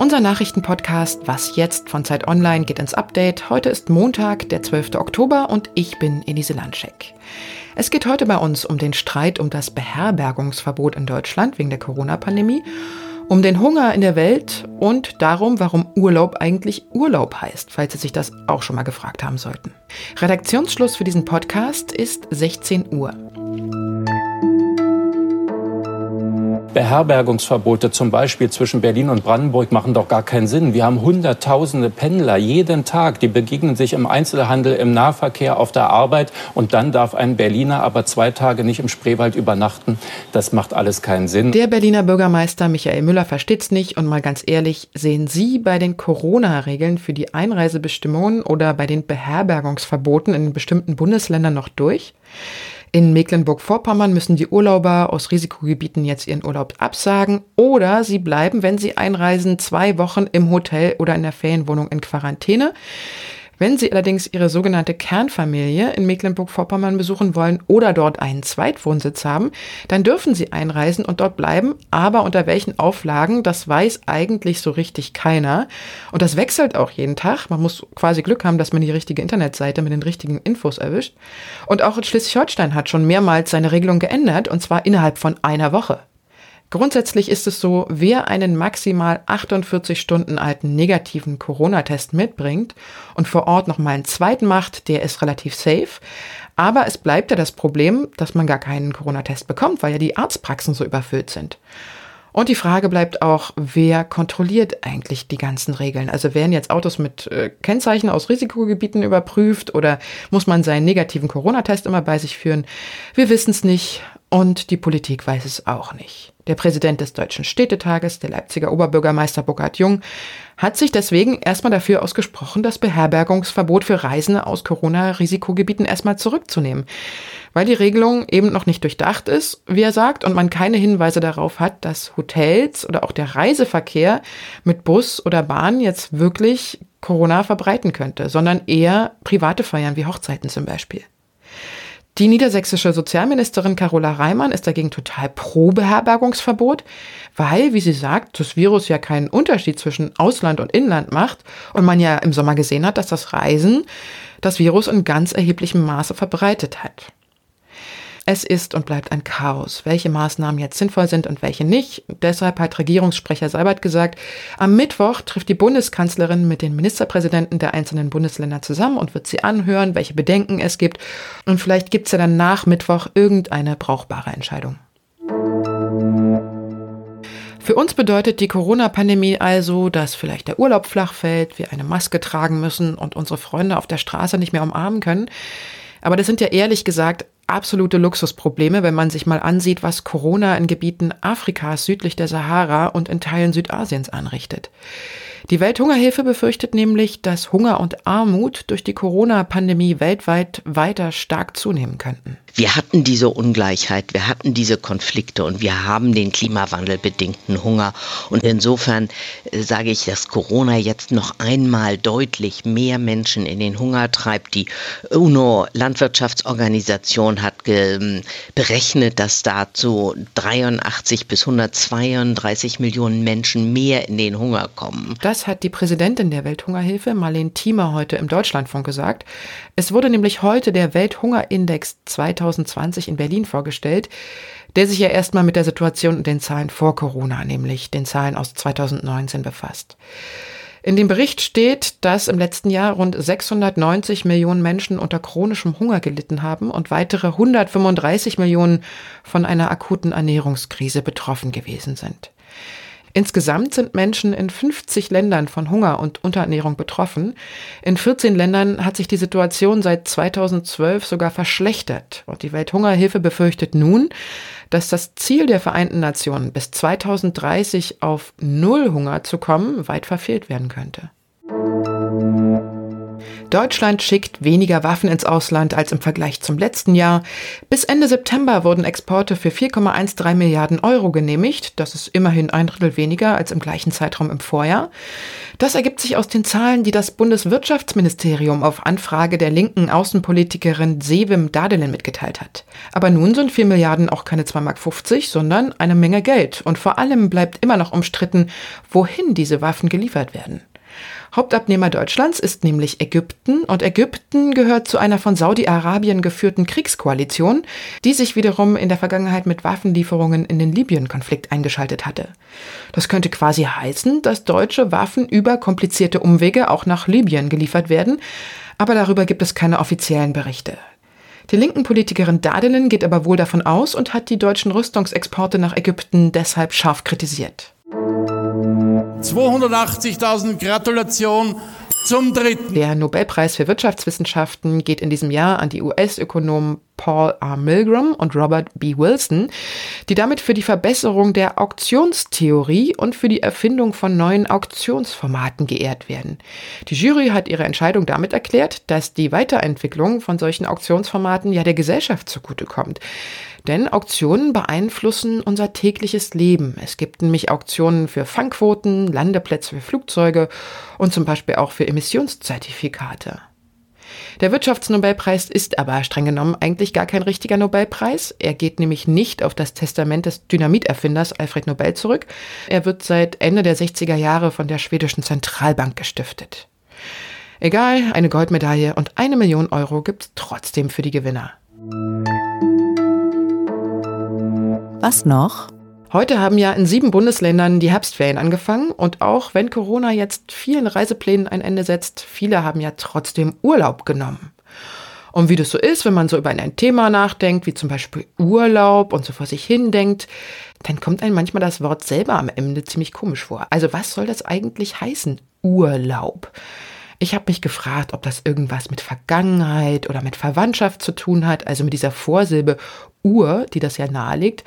Unser Nachrichtenpodcast Was jetzt von Zeit Online geht ins Update. Heute ist Montag, der 12. Oktober und ich bin Elise Landschek. Es geht heute bei uns um den Streit um das Beherbergungsverbot in Deutschland wegen der Corona-Pandemie, um den Hunger in der Welt und darum, warum Urlaub eigentlich Urlaub heißt, falls Sie sich das auch schon mal gefragt haben sollten. Redaktionsschluss für diesen Podcast ist 16 Uhr. Beherbergungsverbote zum Beispiel zwischen Berlin und Brandenburg machen doch gar keinen Sinn. Wir haben hunderttausende Pendler jeden Tag, die begegnen sich im Einzelhandel, im Nahverkehr, auf der Arbeit und dann darf ein Berliner aber zwei Tage nicht im Spreewald übernachten. Das macht alles keinen Sinn. Der Berliner Bürgermeister Michael Müller versteht's nicht und mal ganz ehrlich, sehen Sie bei den Corona-Regeln für die Einreisebestimmungen oder bei den Beherbergungsverboten in bestimmten Bundesländern noch durch? In Mecklenburg-Vorpommern müssen die Urlauber aus Risikogebieten jetzt ihren Urlaub absagen oder sie bleiben, wenn sie einreisen, zwei Wochen im Hotel oder in der Ferienwohnung in Quarantäne. Wenn Sie allerdings Ihre sogenannte Kernfamilie in Mecklenburg-Vorpommern besuchen wollen oder dort einen Zweitwohnsitz haben, dann dürfen Sie einreisen und dort bleiben. Aber unter welchen Auflagen, das weiß eigentlich so richtig keiner. Und das wechselt auch jeden Tag. Man muss quasi Glück haben, dass man die richtige Internetseite mit den richtigen Infos erwischt. Und auch Schleswig-Holstein hat schon mehrmals seine Regelung geändert, und zwar innerhalb von einer Woche. Grundsätzlich ist es so, wer einen maximal 48 Stunden alten negativen Corona-Test mitbringt und vor Ort nochmal einen zweiten macht, der ist relativ safe. Aber es bleibt ja das Problem, dass man gar keinen Corona-Test bekommt, weil ja die Arztpraxen so überfüllt sind. Und die Frage bleibt auch, wer kontrolliert eigentlich die ganzen Regeln? Also werden jetzt Autos mit äh, Kennzeichen aus Risikogebieten überprüft oder muss man seinen negativen Corona-Test immer bei sich führen? Wir wissen es nicht und die Politik weiß es auch nicht. Der Präsident des Deutschen Städtetages, der Leipziger Oberbürgermeister Burkhard Jung, hat sich deswegen erstmal dafür ausgesprochen, das Beherbergungsverbot für Reisende aus Corona-Risikogebieten erstmal zurückzunehmen, weil die Regelung eben noch nicht durchdacht ist, wie er sagt, und man keine Hinweise darauf hat, dass Hotels oder auch der Reiseverkehr mit Bus oder Bahn jetzt wirklich Corona verbreiten könnte, sondern eher private Feiern wie Hochzeiten zum Beispiel. Die niedersächsische Sozialministerin Carola Reimann ist dagegen total pro Beherbergungsverbot, weil, wie sie sagt, das Virus ja keinen Unterschied zwischen Ausland und Inland macht und man ja im Sommer gesehen hat, dass das Reisen das Virus in ganz erheblichem Maße verbreitet hat. Es ist und bleibt ein Chaos, welche Maßnahmen jetzt sinnvoll sind und welche nicht. Deshalb hat Regierungssprecher Seibert gesagt, am Mittwoch trifft die Bundeskanzlerin mit den Ministerpräsidenten der einzelnen Bundesländer zusammen und wird sie anhören, welche Bedenken es gibt. Und vielleicht gibt es ja dann nach Mittwoch irgendeine brauchbare Entscheidung. Für uns bedeutet die Corona-Pandemie also, dass vielleicht der Urlaub flach fällt, wir eine Maske tragen müssen und unsere Freunde auf der Straße nicht mehr umarmen können. Aber das sind ja ehrlich gesagt absolute Luxusprobleme, wenn man sich mal ansieht, was Corona in Gebieten Afrikas südlich der Sahara und in Teilen Südasiens anrichtet. Die Welthungerhilfe befürchtet nämlich, dass Hunger und Armut durch die Corona-Pandemie weltweit weiter stark zunehmen könnten. Wir hatten diese Ungleichheit, wir hatten diese Konflikte und wir haben den klimawandelbedingten Hunger. Und insofern äh, sage ich, dass Corona jetzt noch einmal deutlich mehr Menschen in den Hunger treibt. Die UNO-Landwirtschaftsorganisation hat berechnet, dass dazu 83 bis 132 Millionen Menschen mehr in den Hunger kommen. Das hat die Präsidentin der Welthungerhilfe, Marlene Thiemer, heute im Deutschlandfunk gesagt. Es wurde nämlich heute der Welthungerindex 2000 2020 in Berlin vorgestellt, der sich ja erstmal mit der Situation und den Zahlen vor Corona, nämlich den Zahlen aus 2019 befasst. In dem Bericht steht, dass im letzten Jahr rund 690 Millionen Menschen unter chronischem Hunger gelitten haben und weitere 135 Millionen von einer akuten Ernährungskrise betroffen gewesen sind. Insgesamt sind Menschen in 50 Ländern von Hunger und Unterernährung betroffen. In 14 Ländern hat sich die Situation seit 2012 sogar verschlechtert. Und die Welthungerhilfe befürchtet nun, dass das Ziel der Vereinten Nationen bis 2030 auf Null Hunger zu kommen weit verfehlt werden könnte. Deutschland schickt weniger Waffen ins Ausland als im Vergleich zum letzten Jahr. Bis Ende September wurden Exporte für 4,13 Milliarden Euro genehmigt. Das ist immerhin ein Drittel weniger als im gleichen Zeitraum im Vorjahr. Das ergibt sich aus den Zahlen, die das Bundeswirtschaftsministerium auf Anfrage der linken Außenpolitikerin Sevim Dadelin mitgeteilt hat. Aber nun sind 4 Milliarden auch keine 2,50 Mark, sondern eine Menge Geld. Und vor allem bleibt immer noch umstritten, wohin diese Waffen geliefert werden. Hauptabnehmer Deutschlands ist nämlich Ägypten und Ägypten gehört zu einer von Saudi-Arabien geführten Kriegskoalition, die sich wiederum in der Vergangenheit mit Waffenlieferungen in den Libyen-Konflikt eingeschaltet hatte. Das könnte quasi heißen, dass deutsche Waffen über komplizierte Umwege auch nach Libyen geliefert werden, aber darüber gibt es keine offiziellen Berichte. Die linken Politikerin Dadelin geht aber wohl davon aus und hat die deutschen Rüstungsexporte nach Ägypten deshalb scharf kritisiert. 280.000 Gratulation zum dritten. Der Nobelpreis für Wirtschaftswissenschaften geht in diesem Jahr an die US-Ökonomen Paul R. Milgram und Robert B. Wilson, die damit für die Verbesserung der Auktionstheorie und für die Erfindung von neuen Auktionsformaten geehrt werden. Die Jury hat ihre Entscheidung damit erklärt, dass die Weiterentwicklung von solchen Auktionsformaten ja der Gesellschaft zugutekommt. Denn Auktionen beeinflussen unser tägliches Leben. Es gibt nämlich Auktionen für Fangquoten, Landeplätze für Flugzeuge und zum Beispiel auch für Emissionszertifikate. Der Wirtschaftsnobelpreis ist aber streng genommen eigentlich gar kein richtiger Nobelpreis. Er geht nämlich nicht auf das Testament des Dynamiterfinders Alfred Nobel zurück. Er wird seit Ende der 60er Jahre von der schwedischen Zentralbank gestiftet. Egal, eine Goldmedaille und eine Million Euro gibt's trotzdem für die Gewinner. Was noch? Heute haben ja in sieben Bundesländern die Herbstferien angefangen und auch wenn Corona jetzt vielen Reiseplänen ein Ende setzt, viele haben ja trotzdem Urlaub genommen. Und wie das so ist, wenn man so über ein Thema nachdenkt, wie zum Beispiel Urlaub und so vor sich hin denkt, dann kommt einem manchmal das Wort selber am Ende ziemlich komisch vor. Also was soll das eigentlich heißen? Urlaub. Ich habe mich gefragt, ob das irgendwas mit Vergangenheit oder mit Verwandtschaft zu tun hat, also mit dieser Vorsilbe Ur, die das ja nahelegt.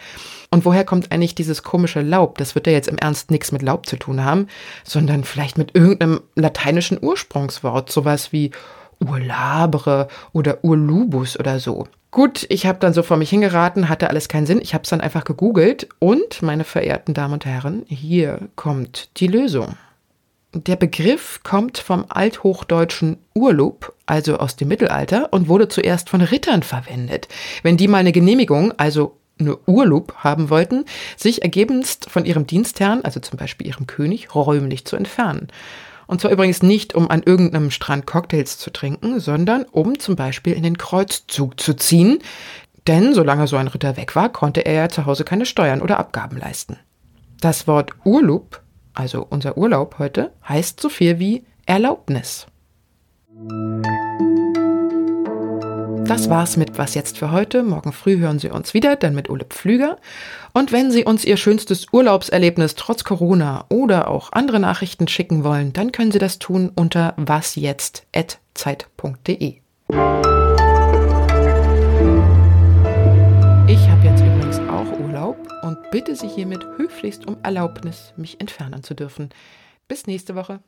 Und woher kommt eigentlich dieses komische Laub? Das wird ja jetzt im Ernst nichts mit Laub zu tun haben, sondern vielleicht mit irgendeinem lateinischen Ursprungswort, sowas wie Urlabre oder Urlubus oder so. Gut, ich habe dann so vor mich hingeraten, hatte alles keinen Sinn. Ich habe es dann einfach gegoogelt und, meine verehrten Damen und Herren, hier kommt die Lösung. Der Begriff kommt vom althochdeutschen Urlub, also aus dem Mittelalter, und wurde zuerst von Rittern verwendet. Wenn die mal eine Genehmigung, also eine Urlaub haben wollten, sich ergebenst von ihrem Dienstherrn, also zum Beispiel ihrem König, räumlich zu entfernen. Und zwar übrigens nicht, um an irgendeinem Strand Cocktails zu trinken, sondern um zum Beispiel in den Kreuzzug zu ziehen. Denn solange so ein Ritter weg war, konnte er ja zu Hause keine Steuern oder Abgaben leisten. Das Wort Urlaub, also unser Urlaub heute, heißt so viel wie Erlaubnis. Das war's mit Was jetzt für heute. Morgen früh hören Sie uns wieder, dann mit Ole Pflüger. Und wenn Sie uns Ihr schönstes Urlaubserlebnis trotz Corona oder auch andere Nachrichten schicken wollen, dann können Sie das tun unter wasjetzt.zeit.de. bitte Sie hiermit höflichst um Erlaubnis, mich entfernen zu dürfen. Bis nächste Woche.